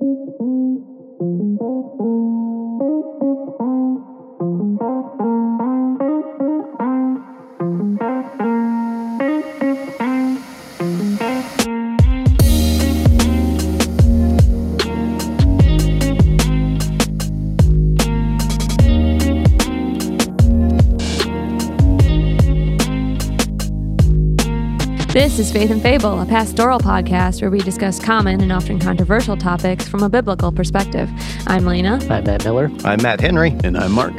This is Faith and Fable, a pastoral podcast where we discuss common and often controversial topics from a biblical perspective. I'm Lena. I'm Matt Miller. I'm Matt Henry. And I'm Mark.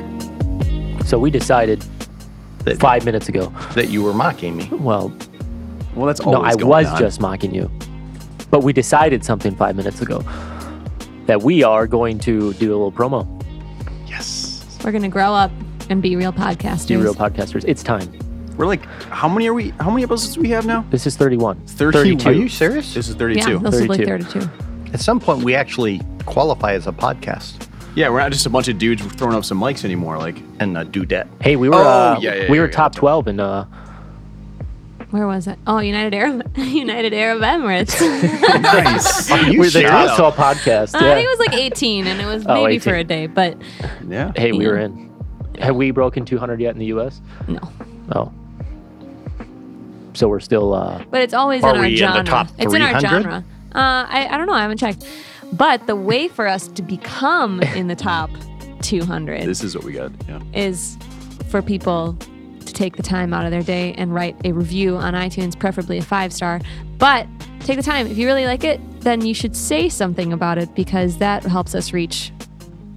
So we decided That, five minutes ago. that you were mocking me. Well, Well, that's no, I going was on. just mocking you. But we decided something five minutes ago that we are going to do a little promo. yes. We're going to grow up and be real podcasters. Do real podcasters. It's time. We're like, how many are we? How many episodes do we have now? This is 31. 32. Are you serious? This is yeah, 32. this will be 32. 32. At some point, we actually qualify as a podcast Yeah, we're not just a bunch of dudes throwing up some mics anymore. Like, and a dudette. Hey, we were Oh, uh, yeah, yeah, we yeah, were yeah, top that's 12 in uh Where was it? Oh, United Arab United Arab Emirates. nice. Are you we're the serious? top 12 podcast. I think it was like 18, and it was Oh, maybe 18. for a day, but yeah. hey, we Yeah. were in. Have we broken 200 yet in the US? no. Oh. So we're still uh But it's always Are in our we in the genre. top it's in our genre. Uh, I, I don't know. I haven't checked. But the way for us to become in the top 200 This is what we got. Yeah. is for people to take the time out of their day and write a review on iTunes, preferably a five star. But take the time. If you really like it, then you should say something about it because that helps us reach.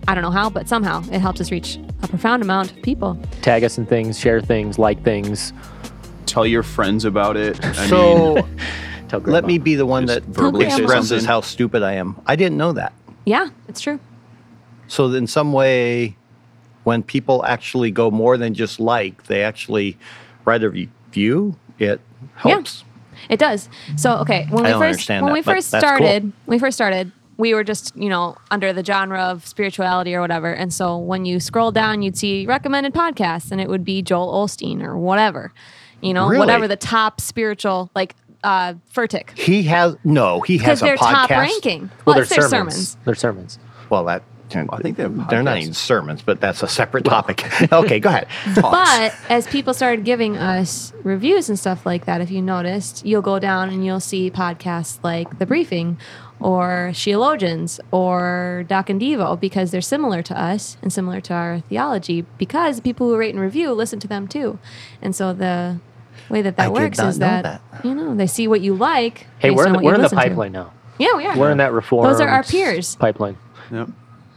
I don't know how, but somehow it helps us reach a profound amount of people. tag us in things, share things, like things. Tell your friends about it. I so mean, Tell let me be the one that verbally expresses how stupid I am. I didn't know that. Yeah, it's true. So in some way, when people actually go more than just like, they actually write a review. It helps. It does. So okay, when I we first when that, we first that's cool. started, when we first started, we were just you know under the genre of spirituality or whatever. And so when you scroll down, you'd see recommended podcasts, and it would be Joel Osteen or whatever, you know, Really? whatever the top spiritual like uh Furtick. He has no. He has a they're podcast. top ranking. Well, Well, they're it's their sermons. sermons. They're sermons. Well, that. I think they have they're not even sermons, but that's a separate topic. okay, go ahead. But as people started giving us reviews and stuff like that, if you noticed, you'll go down and you'll see podcasts like The Briefing or Sheologians or Doc and Devo because they're similar to us and similar to our theology because people who rate and review listen to them too. And so the way that that I did works not is that, that. you know, they see what you like. Hey, based we're in on the, what we're you in the listen to. pipeline now. Yeah, we are. We're in that reform. Those are our peers. Pipeline. Yep.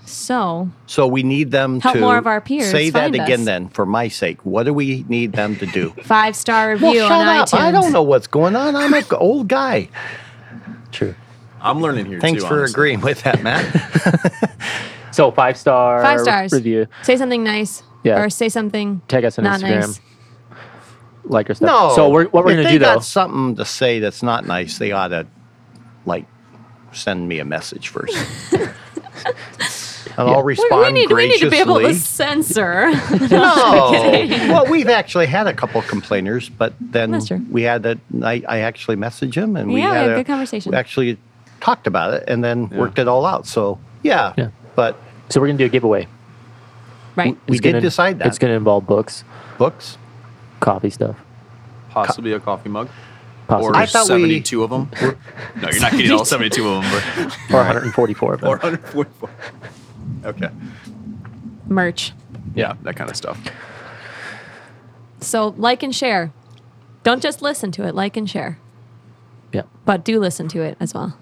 So So we need them to Help to more of our peers say that find again. us. Then, for my sake, what do we need them to do? five star review well, on shut up! iTunes. I don't know what's going on. I'm an old guy. True. I'm learning here Thanks too. for honestly. agreeing with that, Matt. So five star Five stars. review. Say something nice. Yeah. Or say something Tag us on not Instagram. nice. Like our stuff. no. So we're, what we're gonna do though. If they got something to say that's not nice, they ought to like send me a message first. And I'll We- respond we need, we need to be able to censor. no. well, we've actually had a couple of complainers, but then we had a. I, I actually messaged him, and we Yeah, we had had a good conversation. We actually talked about it, and then Yeah. worked it all out. So yeah, Yeah. but so we're gonna do a giveaway. right. we It's did gonna- decide that It's gonna involve books, books. Coffee stuff. Possibly a coffee mug. Possibly. Or I thought we- 72 of them. no, you're not getting all 72 of them, or 144 of them. but 444. Okay. Merch. Yeah, that kind of stuff. So like and share. Don't just listen to it, like and share. yeah. But do listen to it as well.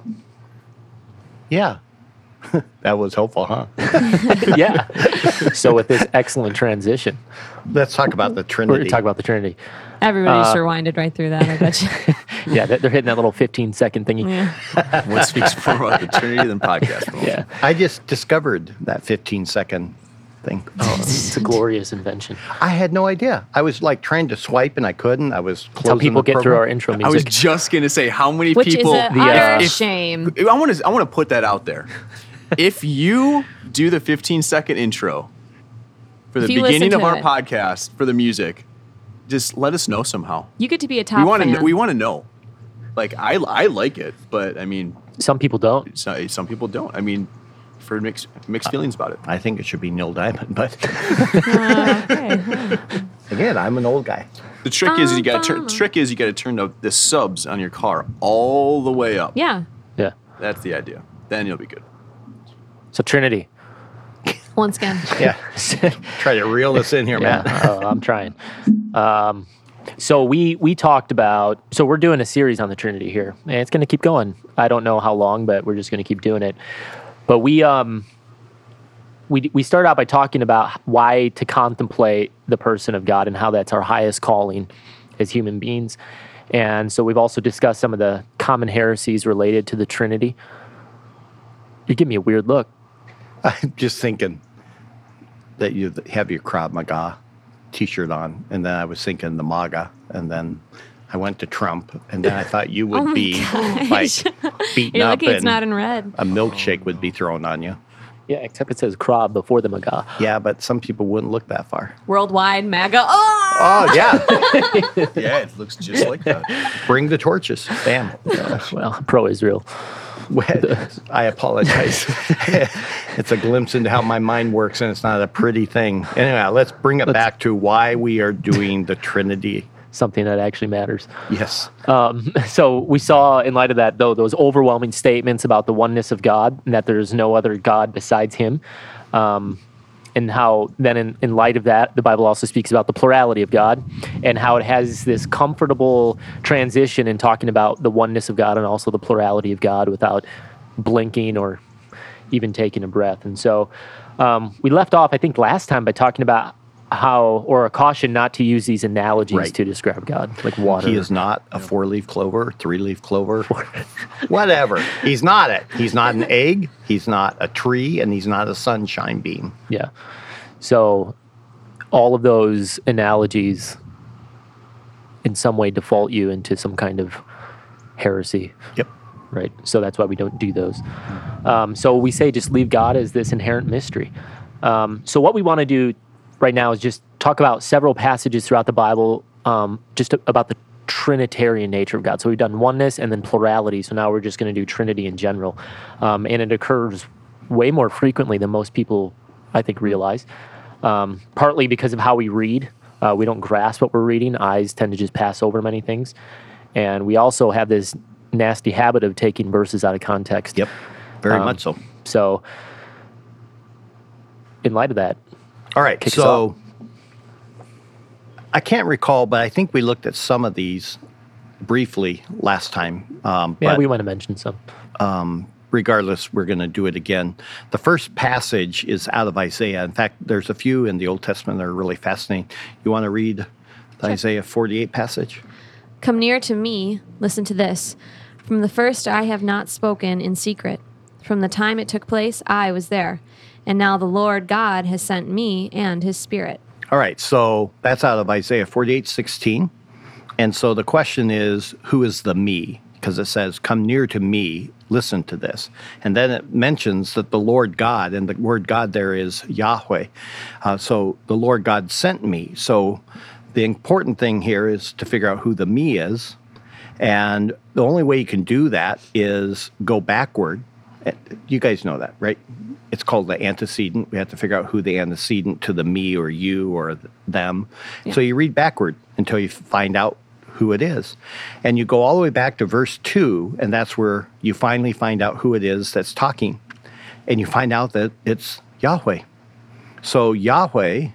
Yeah, that was helpful, huh? yeah. so with this excellent transition, Let's talk about the we're Trinity. gonna talk about the Trinity. Everybody Uh, just rewinded right through that, I bet you. Yeah, they're they're hitting that little 15 second thingy. yeah. What speaks more about the Trinity than podcast? promotion? Yeah. I just discovered that 15 second thing. Oh, it's a glorious invention. I had no idea. I was like trying to swipe and I couldn't. I was That's how people the get through our program. intro I was just gonna say how many Which people. is an the, utter uh, shame. I want to. I want to put that out there. If you do the 15 second intro for the If you listen beginning of our it. podcast for the music, just let us know somehow. You get to be a top We want fan. to. We want to know. Like I I like it, but I mean, Some people don't. so, some people don't. I mean, for mixed mixed feelings about it. I think it should be Neil Diamond, but Uh, okay. again, I'm an old guy. The trick is you got to turn. Trick is you got to turn the, the subs on your car all the way up. Yeah. Yeah. That's the idea. Then you'll be good. So Trinity. Once again. Yeah. Try to reel this in here, Yeah, man. uh, I'm trying. Um, so we we talked about. So we're doing a series on the Trinity here, and it's going to keep going. I don't know how long, but we're just going to keep doing it. But we um we we start out by talking about why to contemplate the person of God and how that's our highest calling as human beings. And so we've also discussed some of the common heresies related to the Trinity. You give me a weird look. I'm just thinking that you have your Krav Maga t-shirt on, and then I was thinking the MAGA, and then I went to Trump, and then I thought you oh would Oh be gosh. like beaten You're up, lucky it's and not in red. a milkshake would be thrown on you. Yeah, except it says Krav before the Maga. Yeah, but some people wouldn't look that far. Worldwide MAGA. Oh! Oh yeah, Yeah, it looks just like that. bring the torches. Bam. Well, pro Israel. I apologize. it's a glimpse into how my mind works, and it's not a pretty thing. Anyway, let's bring it back to why we are doing the Trinity. something that actually matters. Yes. Um, so we saw, in light of that, though, those overwhelming statements about the oneness of God and that there's no other God besides Him. Um, and how then, in, in light of that, the Bible also speaks about the plurality of God and how it has this comfortable transition in talking about the oneness of God and also the plurality of God without blinking or even taking a breath. And so um, we left off, I think, last time by talking about how, or a caution not to use these analogies Right. to describe God, like water. He is not a four leaf clover, three leaf clover, whatever. He's not it. He's not an egg. He's not a tree, and he's not a sunshine beam. Yeah. So all of those analogies in some way default you into some kind of heresy, Yep. right? So that's why we don't do those. Um, so we say just leave God as this inherent mystery. Um, so what we want to do right now is just talk about several passages throughout the Bible, um, just about the Trinitarian nature of God. So we've done oneness and then plurality. So now we're just going to do Trinity in general, um, and it occurs way more frequently than most people, I think, realize. Um, partly because of how we read, uh, we don't grasp what we're reading. Eyes tend to just pass over many things, and we also have this nasty habit of taking verses out of context. Yep. Very Um, much so. So, in light of that, All right. kick so I can't recall, but I think we looked at some of these briefly last time. Um, yeah, but we want to mention some. regardless, we're going to do it again. The first passage is out of Isaiah. In fact, there's a few in the Old Testament that are really fascinating. You want to read the Isaiah 48 passage? Come near to me, listen to this. From the first I have not spoken in secret. From the time it took place, I was there. And now the Lord God has sent me and his Spirit. All right, so that's out of Isaiah 48 16. And so the question is, who is the me? Because it says, Come near to me, listen to this. And then it mentions that the Lord God, and the word God there is Yahweh. Uh, so the Lord God sent me. So the important thing here is to figure out who the me is. And the only way you can do that is go backward. You guys know that, right? It's called the antecedent. We have to figure out who the antecedent to the me or you or th- them. So you read backward until you find out who it is. And you go all the way back to verse 2, and that's where you finally find out who it is that's talking. And you find out that it's Yahweh. So Yahweh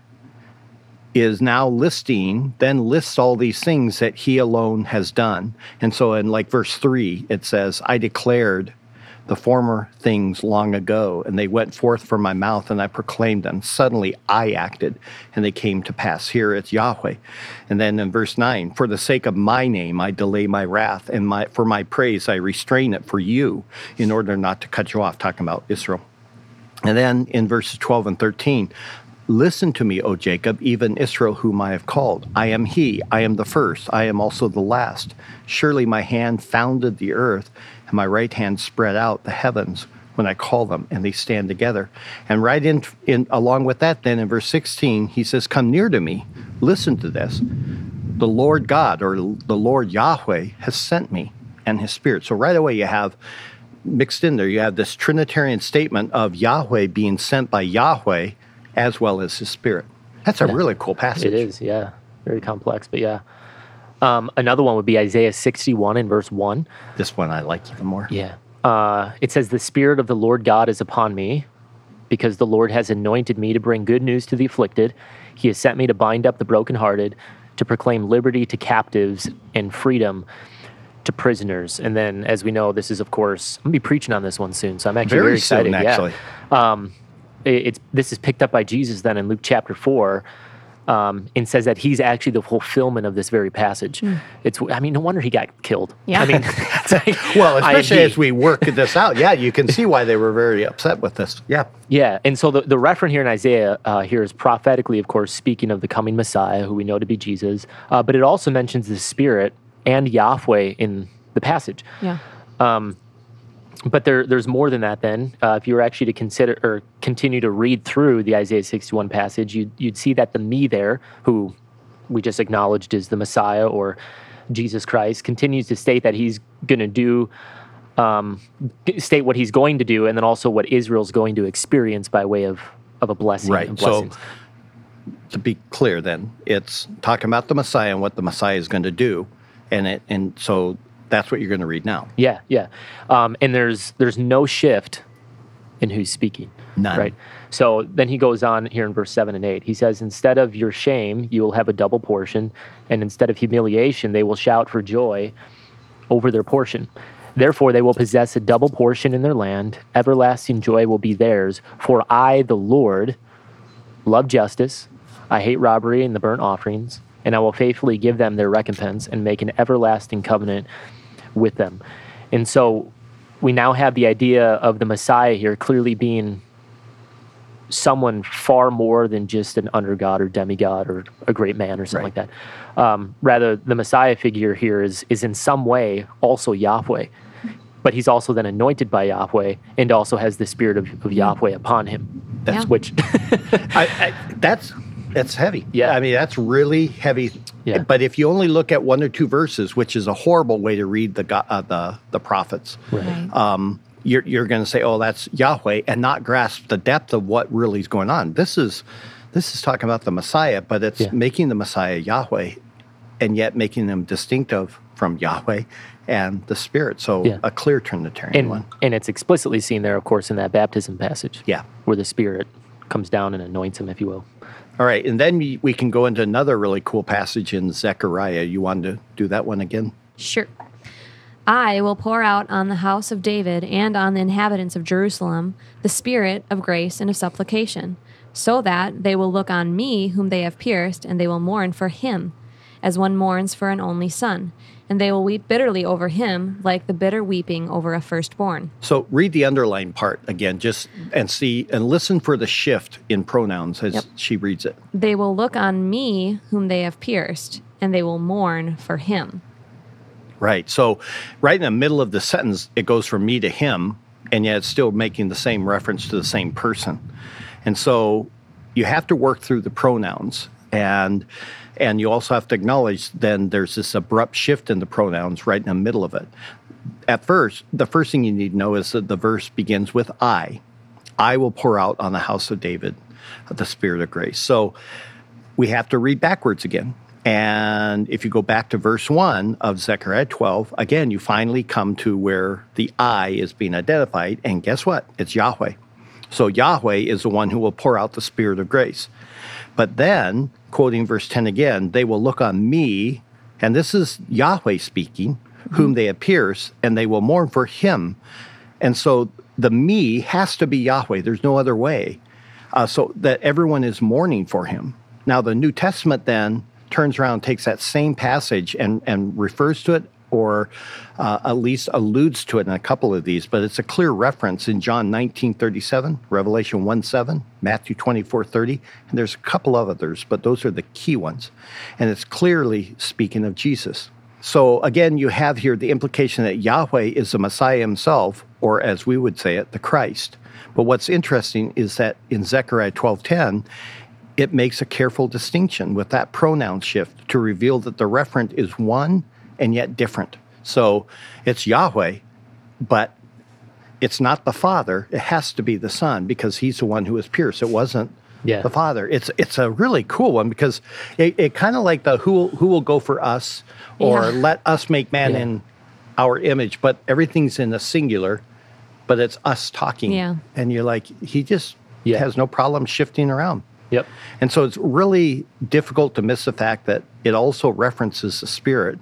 is now listing, then lists all these things that he alone has done. And so in like verse 3, it says, I declared the former things long ago, and they went forth from my mouth, and I proclaimed them. Suddenly I acted, and they came to pass. Here it's Yahweh. And then in verse 9, for the sake of my name I delay my wrath, and my, for my praise I restrain it for you, in order not to cut you off, talking about Israel. And then in verses 12 and 13, listen to me, O Jacob, even Israel, whom I have called. I am he, I am the first, I am also the last. Surely my hand founded the earth, and my right hand spread out the heavens when I call them, and they stand together. And right in, in along with that, then in verse 16, he says, Come near to me, listen to this. The Lord God, or the Lord Yahweh, has sent me. and his spirit. So right away you have mixed in there, you have this Trinitarian statement of Yahweh being sent by Yahweh as well as his spirit. That's a really cool passage. It is, yeah. Very complex, but yeah. Um, another one would be Isaiah 61 and verse 1. This one I like even more. Yeah. Uh, it says, The Spirit of the Lord God is upon me, because the Lord has anointed me to bring good news to the afflicted. He has sent me to bind up the brokenhearted, to proclaim liberty to captives and freedom to prisoners. And then, as we know, this is, of course, I'm going to be preaching on this one soon. So I'm actually Very very, excited. soon, yeah. actually. Um, it- it's this is picked up by Jesus then in Luke chapter four, um, and says that he's actually the fulfillment of this very passage. It's I mean no wonder he got killed. Yeah. I mean, it's like, Well, especially as we work this out, yeah, you can see why they were very upset with this. Yeah. yeah, and so the, the referent here in Isaiah uh, here is prophetically, of course, speaking of the coming Messiah, who we know to be Jesus, uh, but it also mentions the Spirit and Yahweh in the passage. Yeah. But there, there's more than that. Then, uh, if you were actually to consider or continue to read through the Isaiah 61 passage, you'd, you'd see that the me there, who we just acknowledged is the Messiah or Jesus Christ, continues to state that he's going to do, um, state what he's going to do, and then also what Israel's going to experience by way of of a blessing. Right. So- To be clear, then it's talking about the Messiah and what the Messiah is going to do, and it and so that's what you're going to read now. Yeah, yeah. Um, and there's there's no shift in who's speaking. None. Right. So then he goes on here in verse seven and eight. He says, "Instead of your shame, you will have a double portion, and instead of humiliation, they will shout for joy over their portion." Therefore, they will possess a double portion in their land. Everlasting joy will be theirs. For I, the Lord, love justice. I hate robbery and the burnt offerings, and I will faithfully give them their recompense and make an everlasting covenant with them. And so we now have the idea of the Messiah here clearly being someone far more than just an under god or demigod or a great man or something like that. Um, rather, the Messiah figure here is is in some way also Yahweh, but he's also then anointed by Yahweh and also has the spirit of, of Yahweh upon him. That's Yeah. which I, I, that's that's heavy. Yeah. I mean that's really heavy. Yeah. But if you only look at one or two verses, which is a horrible way to read the uh, the the prophets, Right. um, you're you're going to say, "Oh, that's Yahweh," and not grasp the depth of what really is going on. This is this is talking about the Messiah, but it's Yeah. making the Messiah Yahweh, and yet making them distinctive from Yahweh and the Spirit. So Yeah. a clear Trinitarian and one. and it's explicitly seen there, of course, in that baptism passage. Yeah. where the Spirit comes down and anoints him, if you will. All right, and then we can go into another really cool passage in Zechariah. You wanted to do that one again? Sure. I will pour out on the house of David and on the inhabitants of Jerusalem the spirit of grace and of supplication, so that they will look on me whom they have pierced, and they will mourn for him, as one mourns for an only son. And they will weep bitterly over him, like the bitter weeping over a firstborn. So read the underlined part again, just and see and listen for the shift in pronouns as Yep. she reads it. They will look on me whom they have pierced, and they will mourn for him. Right. So right in the middle of the sentence, it goes from me to him, and yet it's still making the same reference to the same person. And so you have to work through the pronouns and and you also have to acknowledge then there's this abrupt shift in the pronouns right in the middle of it. At first, the first thing you need to know is that the verse begins with I. I will pour out on the house of David the spirit of grace. So we have to read backwards again. And if you go back to verse 1 of Zechariah 12, again, you finally come to where the I is being identified. And guess what? It's Yahweh. So Yahweh is the one who will pour out the spirit of grace. But then, quoting verse 10 again, they will look on me, and this is Yahweh speaking, whom they have pierced, and they will mourn for him. And so the me has to be Yahweh. There's no other way. Uh, so that everyone is mourning for him. Now, the New Testament then turns around, takes that same passage and, and refers to it or uh, at least alludes to it in a couple of these, but it's a clear reference in John 19 37, Revelation 1 7, Matthew 24 30, and there's a couple of others, but those are the key ones. And it's clearly speaking of Jesus. So again, you have here the implication that Yahweh is the Messiah himself, or as we would say it, the Christ. But what's interesting is that in Zechariah 12:10, it makes a careful distinction with that pronoun shift to reveal that the referent is one and yet different. So it's Yahweh, but it's not the Father. It has to be the Son because he's the one who was pierced. It wasn't Yeah. the Father. It's it's a really cool one because it, it kind of like the who will, who will go for us or Yeah. let us make man Yeah. in our image, but everything's in the singular, but it's us talking. Yeah. And you're like, he just Yeah. has no problem shifting around. Yep. And so it's really difficult to miss the fact that it also references the Spirit,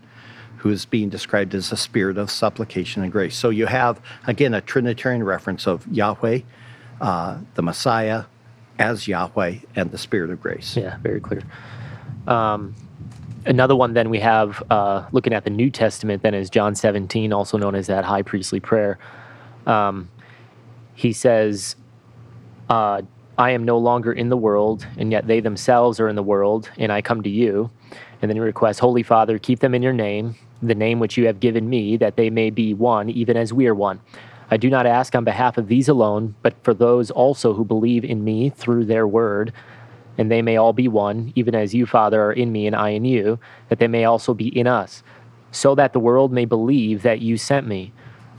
who is being described as a spirit of supplication and grace. So you have, again, a Trinitarian reference of Yahweh, uh, the Messiah as Yahweh, and the Spirit of grace. Yeah, very clear. Um, another one then we have uh, looking at the New Testament then is John 17, also known as that high priestly prayer. Um, he says, uh, I am no longer in the world, and yet they themselves are in the world, and I come to you. And then he requests, Holy Father, keep them in your name, the name which you have given me, that they may be one, even as we are one. I do not ask on behalf of these alone, but for those also who believe in me through their word, and they may all be one, even as you, Father, are in me and I in you, that they may also be in us, so that the world may believe that you sent me.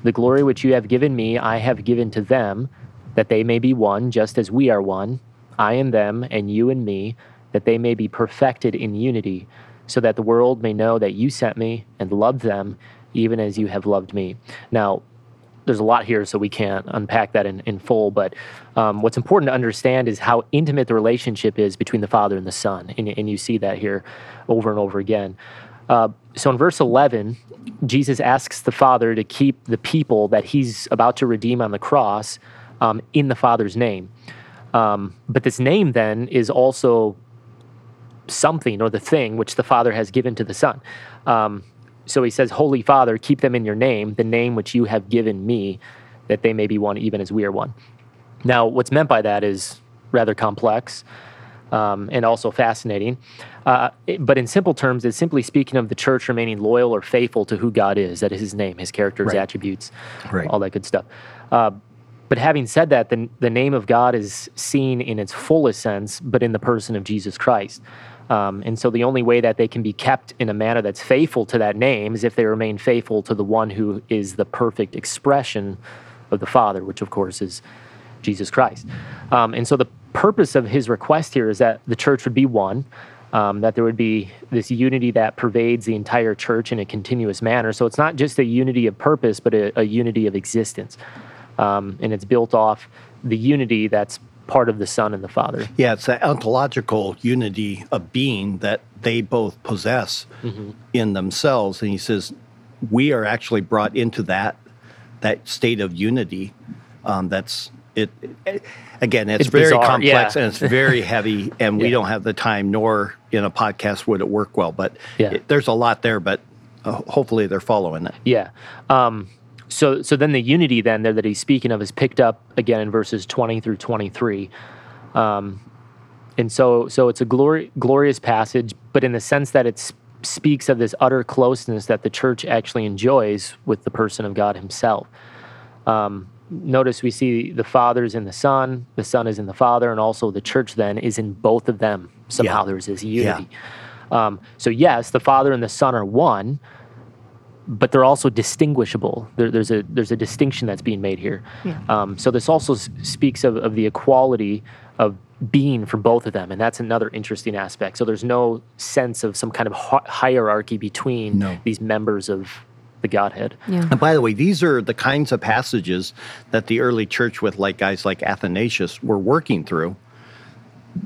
The glory which you have given me, I have given to them, that they may be one, just as we are one, I and them, and you and me, that they may be perfected in unity, so that the world may know that you sent me and loved them, even as you have loved me. Now, there's a lot here, so we can't unpack that in, in full. But um, what's important to understand is how intimate the relationship is between the Father and the Son. And, and you see that here over and over again. Uh, so in verse 11, Jesus asks the Father to keep the people that he's about to redeem on the cross um, in the Father's name. Um, but this name then is also something or the thing which the Father has given to the Son. Um, so he says, Holy Father, keep them in your name, the name which you have given me, that they may be one even as we are one. Now, what's meant by that is rather complex um, and also fascinating. Uh, it- but in simple terms, it's simply speaking of the church remaining loyal or faithful to who God is, that is his name, his character, his Right. attributes, Right. all that good stuff. Uh, but having said that, the, the name of God is seen in its fullest sense, but in the person of Jesus Christ. Um, and so the only way that they can be kept in a manner that's faithful to that name is if they remain faithful to the one who is the perfect expression of the Father, which of course is Jesus Christ. Um, and so the purpose of his request here is that the church would be one, um, that there would be this unity that pervades the entire church in a continuous manner. So it's not just a unity of purpose, but a, a unity of existence. Um, and it's built off the unity that's part of the Son and the Father. Yeah, it's that ontological unity of being that they both possess in themselves. And he says, we are actually brought into that that state of unity. Um, that's it, it- Again, it's, It's very bizarre, complex yeah. and it's very heavy, and we don't have the time, nor in a podcast would it work well. But Yeah. it- there's a lot there, but uh, hopefully they're following it. Yeah. Um, so so then the unity then there that he's speaking of is picked up again in verses 20 through 23. Um, and so so it's a glory, glorious passage, but in the sense that it speaks of this utter closeness that the church actually enjoys with the person of God himself. Um, notice we see the Father is in the Son, the Son is in the Father, and also the church then is in both of them. Somehow Yeah. there's this unity. Um, so yes, the Father and the Son are one, but they're also distinguishable. There, there's a there's a distinction that's being made here. Yeah. Um, so this also s- speaks of, of the equality of being for both of them, and that's another interesting aspect. So there's no sense of some kind of hi- hierarchy between No. these members of the Godhead. Yeah. And by the way, these are the kinds of passages that the early church, with like guys like Athanasius, were working through,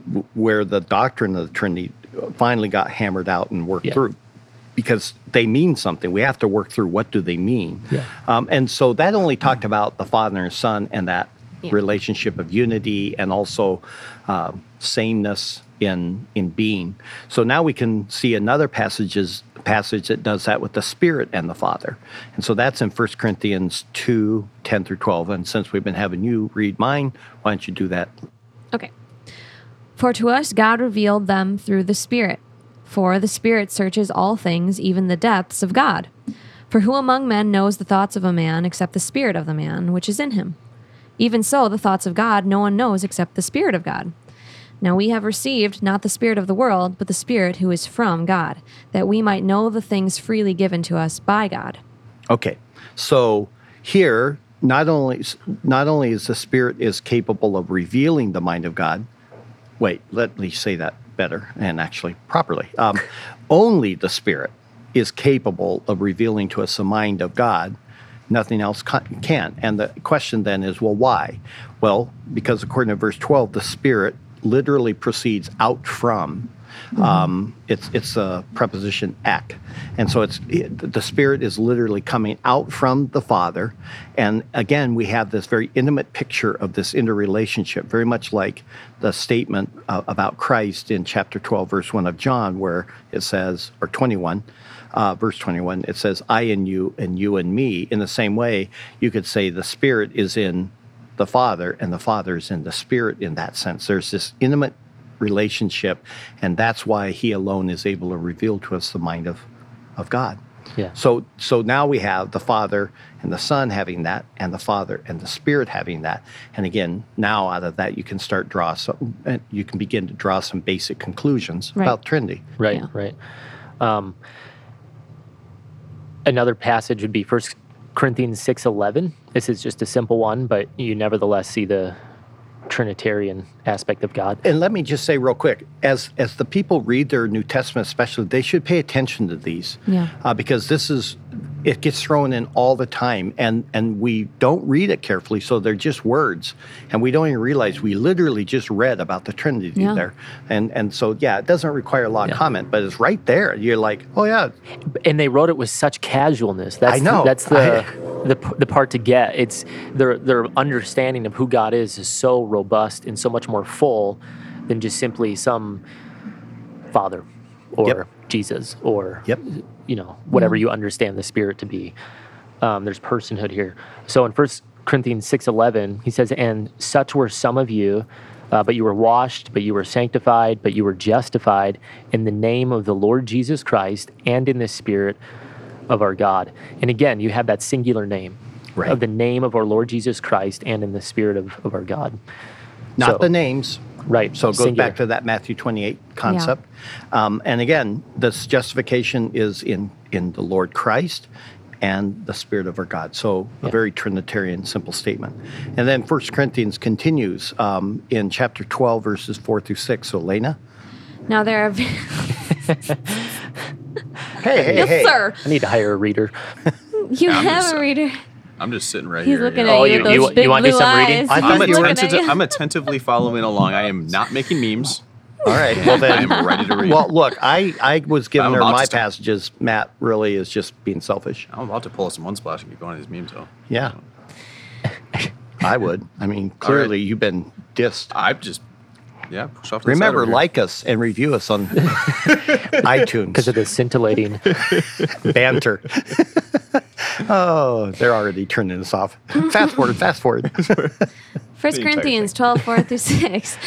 w- where the doctrine of the Trinity finally got hammered out and worked Yeah. through, because they mean something. We have to work through what do they mean. Yeah. Um, and so that only talked about the Father and Son and that Yeah. relationship of unity and also um, sameness in in being. So now we can see another passages passage that does that with the Spirit and the Father. And so that's in 1 Corinthians 2, 10 through 12. And since we've been having you read mine, why don't you do that? Okay. For to us God revealed them through the Spirit. For the Spirit searches all things, even the depths of God. For who among men knows the thoughts of a man except the Spirit of the man which is in him? Even so, the thoughts of God no one knows except the Spirit of God. Now we have received not the Spirit of the world, but the Spirit who is from God, that we might know the things freely given to us by God. Okay, so here not only not only is the Spirit is capable of revealing the mind of God. Wait, let me say that better and actually properly. Um, only the Spirit is capable of revealing to us the mind of God. Nothing else ca- can. And the question then is, well, why? Well, because according to verse 12, the Spirit literally proceeds out from. Um, it's it's a preposition ek, and so it's it, the Spirit is literally coming out from the Father, and again we have this very intimate picture of this interrelationship, very much like the statement uh, about Christ in chapter twelve, verse one of John, where it says, or twenty one. Uh, verse 21, it says, I and you, and you and me. In the same way, you could say the Spirit is in the Father, and the Father is in the Spirit in that sense. There's this intimate relationship, and that's why He alone is able to reveal to us the mind of, of God. Yeah. So, so now we have the Father and the Son having that, and the Father and the Spirit having that. And again, now out of that, you can start draw some. uh, You can begin to draw some basic conclusions Right. about Trinity. Right, Yeah. right. Um, another passage would be First Corinthians six eleven. This is just a simple one, but you nevertheless see the Trinitarian aspect of God. And let me just say real quick, as as the people read their New Testament, especially, they should pay attention to these, Yeah. uh, because this is it gets thrown in all the time, and and we don't read it carefully, so they're just words, and we don't even realize we literally just read about the Trinity Yeah. there, and and so yeah, it doesn't require a lot Yeah. of comment, but it's right there. You're like, oh yeah, and they wrote it with such casualness. That's I know. The, that's the, I- the the part to get. It's their their understanding of who God is is so robust and so much more full than just simply some father or Yep. Jesus or Yep. you know whatever you understand the Spirit to be. Um, there's personhood here. So in First Corinthians six eleven, he says, "And such were some of you." Uh, but you were washed, but you were sanctified, but you were justified in the name of the Lord Jesus Christ and in the Spirit of our God. And again, you have that singular name Right. of the name of our Lord Jesus Christ and in the Spirit of, of our God. not So- the names. Right. So it goes singular. back to that Matthew 28 concept. Um, and again, this justification is in, in the Lord Christ and the Spirit of our God. So a Yeah. very Trinitarian, simple statement. And then First Corinthians continues um, in chapter 12, verses 4 through 6. So, Lena? Now there are. Hey, hey, yes, hey. sir. I need to hire a reader. You I'm have just- a reader. I'm just sitting right He's here. looking you at know. Oh, you you- with you- those you big wanna do blue some reading? eyes. I He's I'm, you were- looking at you. I'm attentively following along. I am not making memes. All right. Well, I then. am ready to read. Well, look, I, I was giving I'm her about my to start. passages. Matt really is just being selfish. I'm about to pull us some one splash and get going on these memes though. Yeah. I would. I mean, clearly you've been dissed. I've just yeah push off. To the side Remember, here. like us and review us on iTunes. Because of the scintillating. banter. oh, they're already turning us off. Fast forward, fast forward. First Corinthians 12, 4 through 6.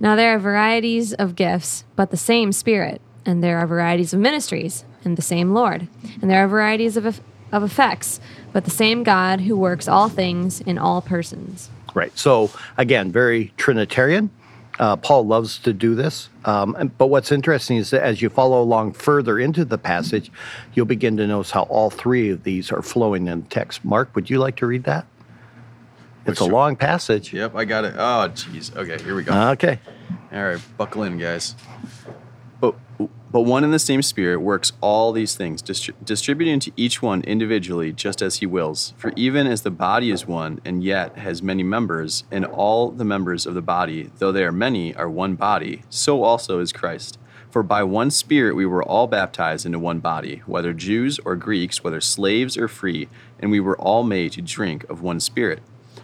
Now there are varieties of gifts, but the same Spirit. And there are varieties of ministries, and the same Lord. And there are varieties of, of effects, but the same God who works all things in all persons. right. So, again, very Trinitarian. Uh, Paul loves to do this. Um, but what's interesting is that as you follow along further into the passage, you'll begin to notice how all three of these are flowing in the text. Mark, would you like to read that? It's a long passage. Yep, I got it. Oh, jeez. Okay, here we go. Okay. All right, buckle in, guys. But but one and the same Spirit works all these things, distri- distributing to each one individually, just as He wills. For even as the body is one, and yet has many members, and all the members of the body, though they are many, are one body, so also is Christ. For by one Spirit we were all baptized into one body, whether Jews or Greeks, whether slaves or free, and we were all made to drink of one Spirit.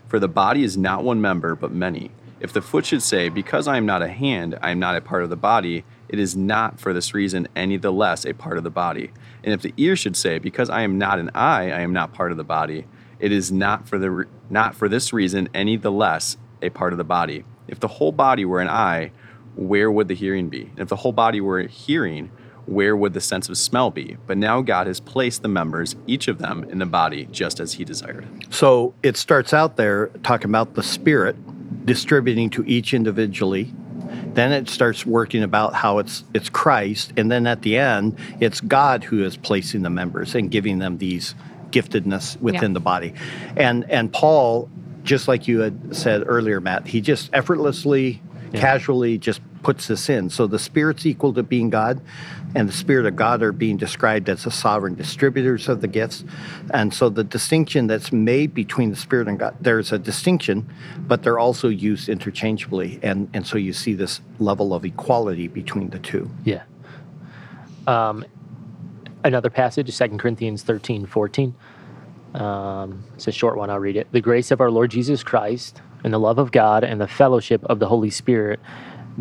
For the body is not one member, but many. If the foot should say, Because I am not a hand, I am not a part of the body, it is not for this reason any the less a part of the body. And if the ear should say, Because I am not an eye, I am not part of the body, it is not for the not for this reason any the less a part of the body. If the whole body were an eye, where would the hearing be? And if the whole body were hearing, where would the sense of smell be? But now God has placed the members, each of them, in the body just as He desired. So it starts out there talking about the Spirit distributing to each individually. Then it starts working about how it's it's Christ, and then at the end, it's God who is placing the members and giving them these giftedness within Yeah. the body. And and Paul, just like you had said earlier, Matt, he just effortlessly, casually just puts this in. So the Spirit's equal to being God, and the Spirit of God are being described as the sovereign distributors of the gifts. And so the distinction that's made between the Spirit and God, there's a distinction, but they're also used interchangeably. And, and so you see this level of equality between the two. Yeah. Um, another passage is 2 Corinthians 13, 14. Um, it's a short one. I'll read it. The grace of our Lord Jesus Christ and the love of God and the fellowship of the Holy Spirit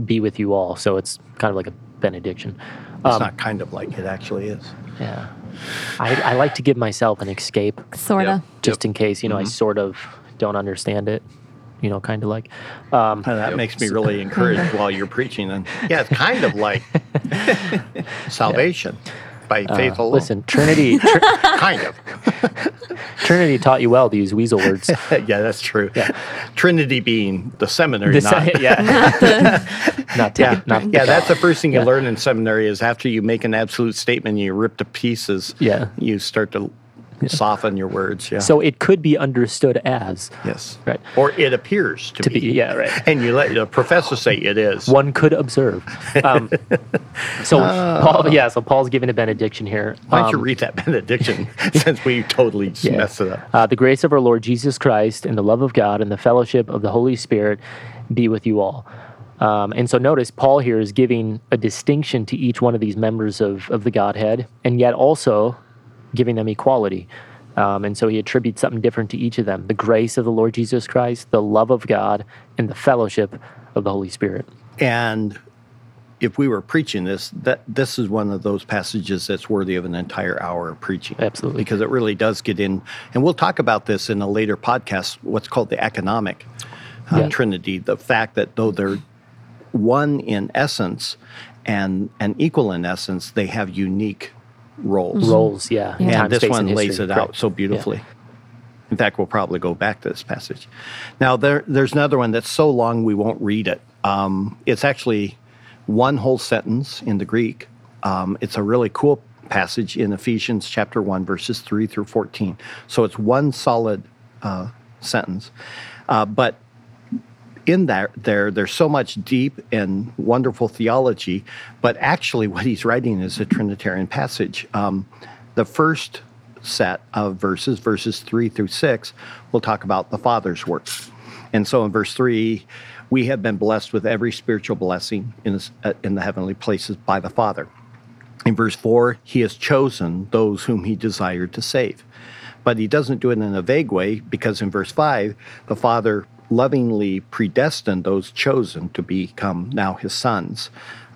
be with you all. So it's kind of like a benediction. It's Um, not kind of like it actually is. yeah. I, I like to give myself an escape Sorta. Yep. just in case, you know, I sort of don't understand it, you know, kind of like. Um, And that makes me really encouraged while you're preaching. And yeah, it's kind of like salvation by faith alone. Uh, listen, Trinity, tr- kind of. Trinity taught you well to use weasel words. yeah, that's true. Trinity being the seminary, The not. se- yeah. not take yeah, not yeah. That's the first thing you Yeah. learn in seminary is after you make an absolute statement, you rip to pieces. Yeah. you start to soften your words. Yeah. So it could be understood as yes, Right. Or it appears to, to be, yeah, right. and you let the professor say it is. One could observe. Um, so Paul, yeah, so Paul's giving a benediction here. Why don't you Um, read that benediction since we totally yeah. messed it up? Uh, the grace of our Lord Jesus Christ and the love of God and the fellowship of the Holy Spirit be with you all. Um, and so notice Paul here is giving a distinction to each one of these members of, of the Godhead, and yet also giving them equality. Um, and so he attributes something different to each of them the grace of the Lord Jesus Christ, the love of God, and the fellowship of the Holy Spirit. And if we were preaching this, that this is one of those passages that's worthy of an entire hour of preaching. Absolutely. Because it really does get in, and we'll talk about this in a later podcast, what's called the economic uh, Yeah. trinity. The fact that though they're one in essence and, and equal in essence, they have unique roles. Roles, yeah. Yeah. And time, this space, one and lays it out so beautifully. In fact, we'll probably go back to this passage. Now, there, there's another one that's so long we won't read it. Um, it's actually one whole sentence in the Greek. Um, it's a really cool passage in Ephesians chapter 1, verses 3 through 14. So it's one solid uh, sentence. Uh, but in that there there's so much deep and wonderful theology but actually what he's writing is a trinitarian passage. Um, the first set of verses verses 3 through 6 will talk about the father's work and so in verse 3 we have been blessed with every spiritual blessing in, uh, in the heavenly places by the father. In verse 4 he has chosen those whom he desired to save. But he doesn't do it in a vague way because in verse 5 the father lovingly predestined those chosen to become now his sons.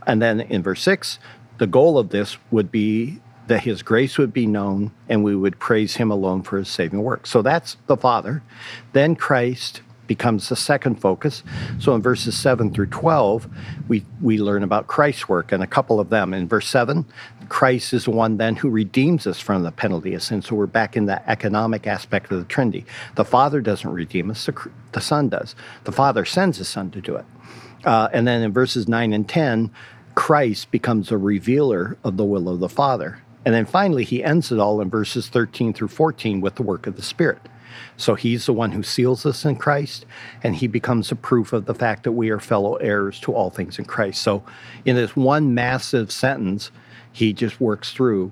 And then in verse 6 the goal of this would be that his grace would be known and we would praise him alone for his saving work. So that's the father. Then christ becomes the second focus. So in verses 7 through 12 we, we learn about christ's work and a couple of them. In verse 7 christ is the one then who redeems us from the penalty of sin. So we're back in the economic aspect of the trinity. The father doesn't redeem us the, the son does. The father sends his son to do it. Uh, and then in verses 9 and 10 christ becomes a revealer of the will of the father. And then finally he ends it all in verses 13 through 14 with the work of the spirit so he's the one who seals us in Christ, and he becomes a proof of the fact that we are fellow heirs to all things in Christ. So in this one massive sentence, he just works through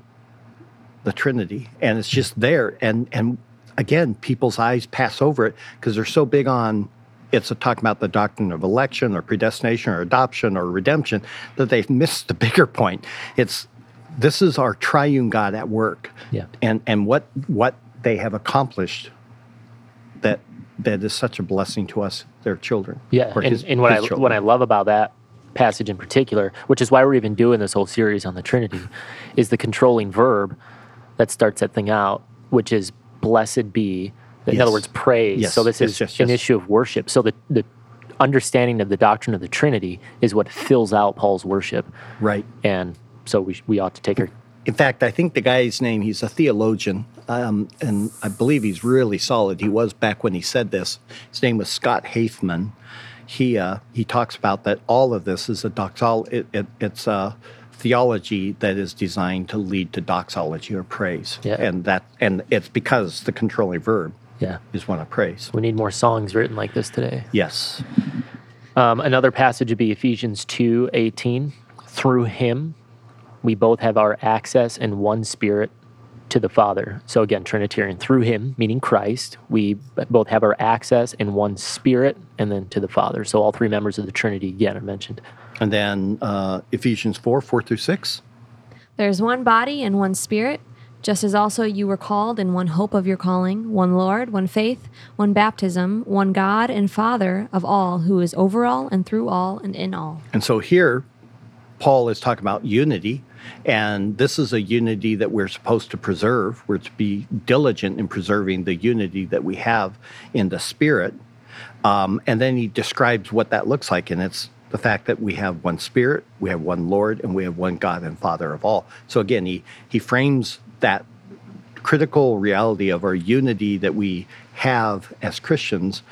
the Trinity, and it's just there. And and again, people's eyes pass over it because they're so big on it's a talking about the doctrine of election or predestination or adoption or redemption that they've missed the bigger point. It's this is our triune God at work, Yeah. and and what what they have accomplished that is such a blessing to us, their children. Yeah, and, his- and what I children. what I love about that passage in particular, which is why we're even doing this whole series on the Trinity, is the controlling verb that starts that thing out, which is blessed be. In Yes. other words, praise. Yes, So this yes, is an issue of worship. So the the understanding of the doctrine of the Trinity is what fills out Paul's worship, right. and so we we ought to take our In fact, I think the guy's name, he's a theologian, um, and I believe he's really solid. He was back when he said this. His name was Scott Hafemann. He, uh, he talks about that all of this is a doxol, it, it, it's a theology that is designed to lead to doxology or praise. Yeah. And that and it's because the controlling verb Yeah. is one of praise. We need more songs written like this today. Yes. Um, another passage would be Ephesians 2 18. Through him, we both have our access in one spirit to the Father. So again, Trinitarian. Through him, meaning Christ, we both have our access in one spirit and then to the Father. So all three members of the Trinity again are mentioned. And then uh, Ephesians 4, 4 through 6. There's one body and one spirit, just as also you were called in one hope of your calling, one Lord, one faith, one baptism, one God and Father of all, who is over all and through all and in all. And so here, Paul is talking about unity, and this is a unity that we're supposed to preserve. We're to be diligent in preserving the unity that we have in the Spirit. Um, and then he describes what that looks like, and it's the fact that we have one Spirit, we have one Lord, and we have one God and Father of all. So again, he he frames that critical reality of our unity that we have as Christians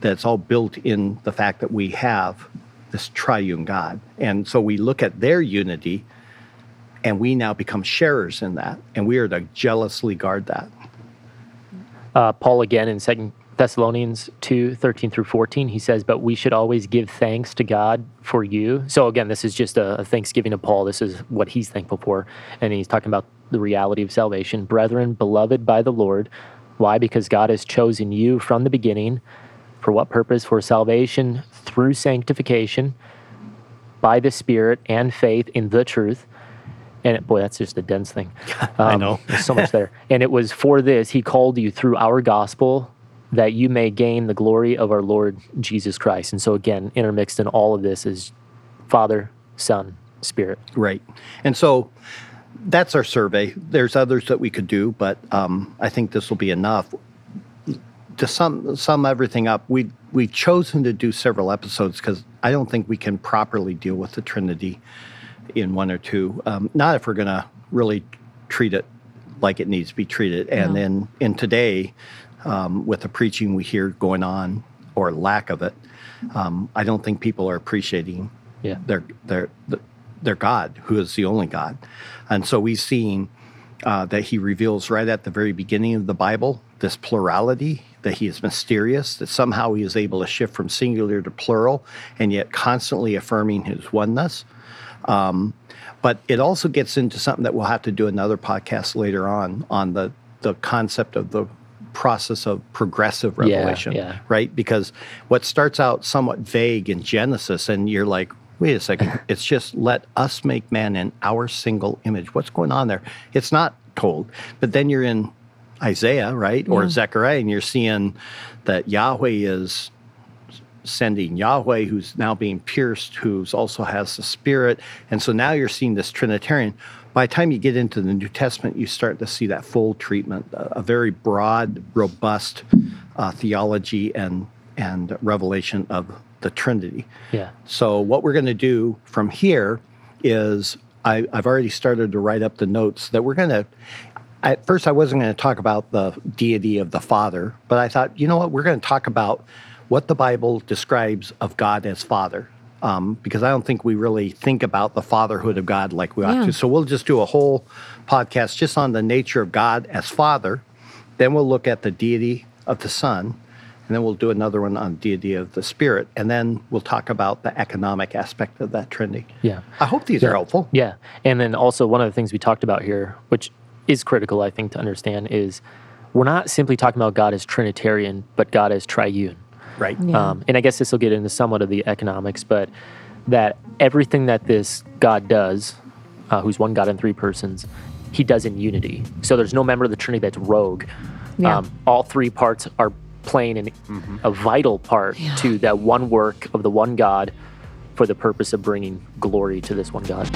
that's all built in the fact that we have this triune God. And so we look at their unity and we now become sharers in that and we are to jealously guard that. Uh, Paul again in Second Thessalonians 2 13 through 14, he says, But we should always give thanks to God for you. So, again, this is just a, a thanksgiving to Paul. This is what he's thankful for. And he's talking about the reality of salvation. Brethren, beloved by the Lord. Why? Because God has chosen you from the beginning. For what purpose? For salvation through sanctification by the Spirit and faith in the truth. And boy, that's just a dense thing. I know. There's so much there. And it was for this he called you through our gospel that you may gain the glory of our Lord Jesus Christ. And so again, intermixed in all of this is Father, Son, Spirit. Right. And so that's our survey. There's others that we could do, but um, I think this will be enough. To sum, sum everything up, we, we've chosen to do several episodes because I don't think we can properly deal with the Trinity in one or two. Um, not if we're going to really treat it like it needs to be treated. And No. then in today, um, with the preaching we hear going on or lack of it, um, I don't think people are appreciating Yeah. their their their God, who is the only God. And so we've seen uh, that He reveals right at the very beginning of the Bible this plurality, that He is mysterious, that somehow He is able to shift from singular to plural, and yet constantly affirming His oneness. Um, but it also gets into something that we'll have to do another podcast later on on the the concept of the process of progressive Yeah, revelation yeah. right? Because what starts out somewhat vague in Genesis, and you're like, wait a second, it's just let us make man in our single image. What's going on there? It's not told. But then you're in Isaiah, right? Or Yeah. Zechariah, and you're seeing that Yahweh is sending Yahweh, who's now being pierced, who's also has the Spirit. And so now you're seeing this Trinitarian. By the time you get into the New Testament, you start to see that full treatment, a, a very broad, robust uh, theology and and revelation of the Trinity. Yeah. So what we're going to do from here is I, I've already started to write up the notes that we're going to. At first, I wasn't going to talk about the deity of the Father, but I thought, you know what, we're going to talk about what the Bible describes of God as Father, um, because I don't think we really think about the fatherhood of God like we ought Yeah. to. So we'll just do a whole podcast just on the nature of God as Father. Then we'll look at the deity of the Son, and then we'll do another one on deity of the Spirit, and then we'll talk about the economic aspect of that Trinity. Yeah. I hope these are helpful. Yeah. And then also, one of the things we talked about here, which is critical, I think, to understand, is we're not simply talking about God as Trinitarian, but God as triune. Right. Yeah. Um, and I guess this will get into somewhat of the economics, but that everything that this God does, uh, who's one God in three persons, he does in unity. So there's no member of the Trinity that's rogue. Yeah. Um, all three parts are playing an, a vital part Yeah. to that one work of the one God for the purpose of bringing glory to this one God.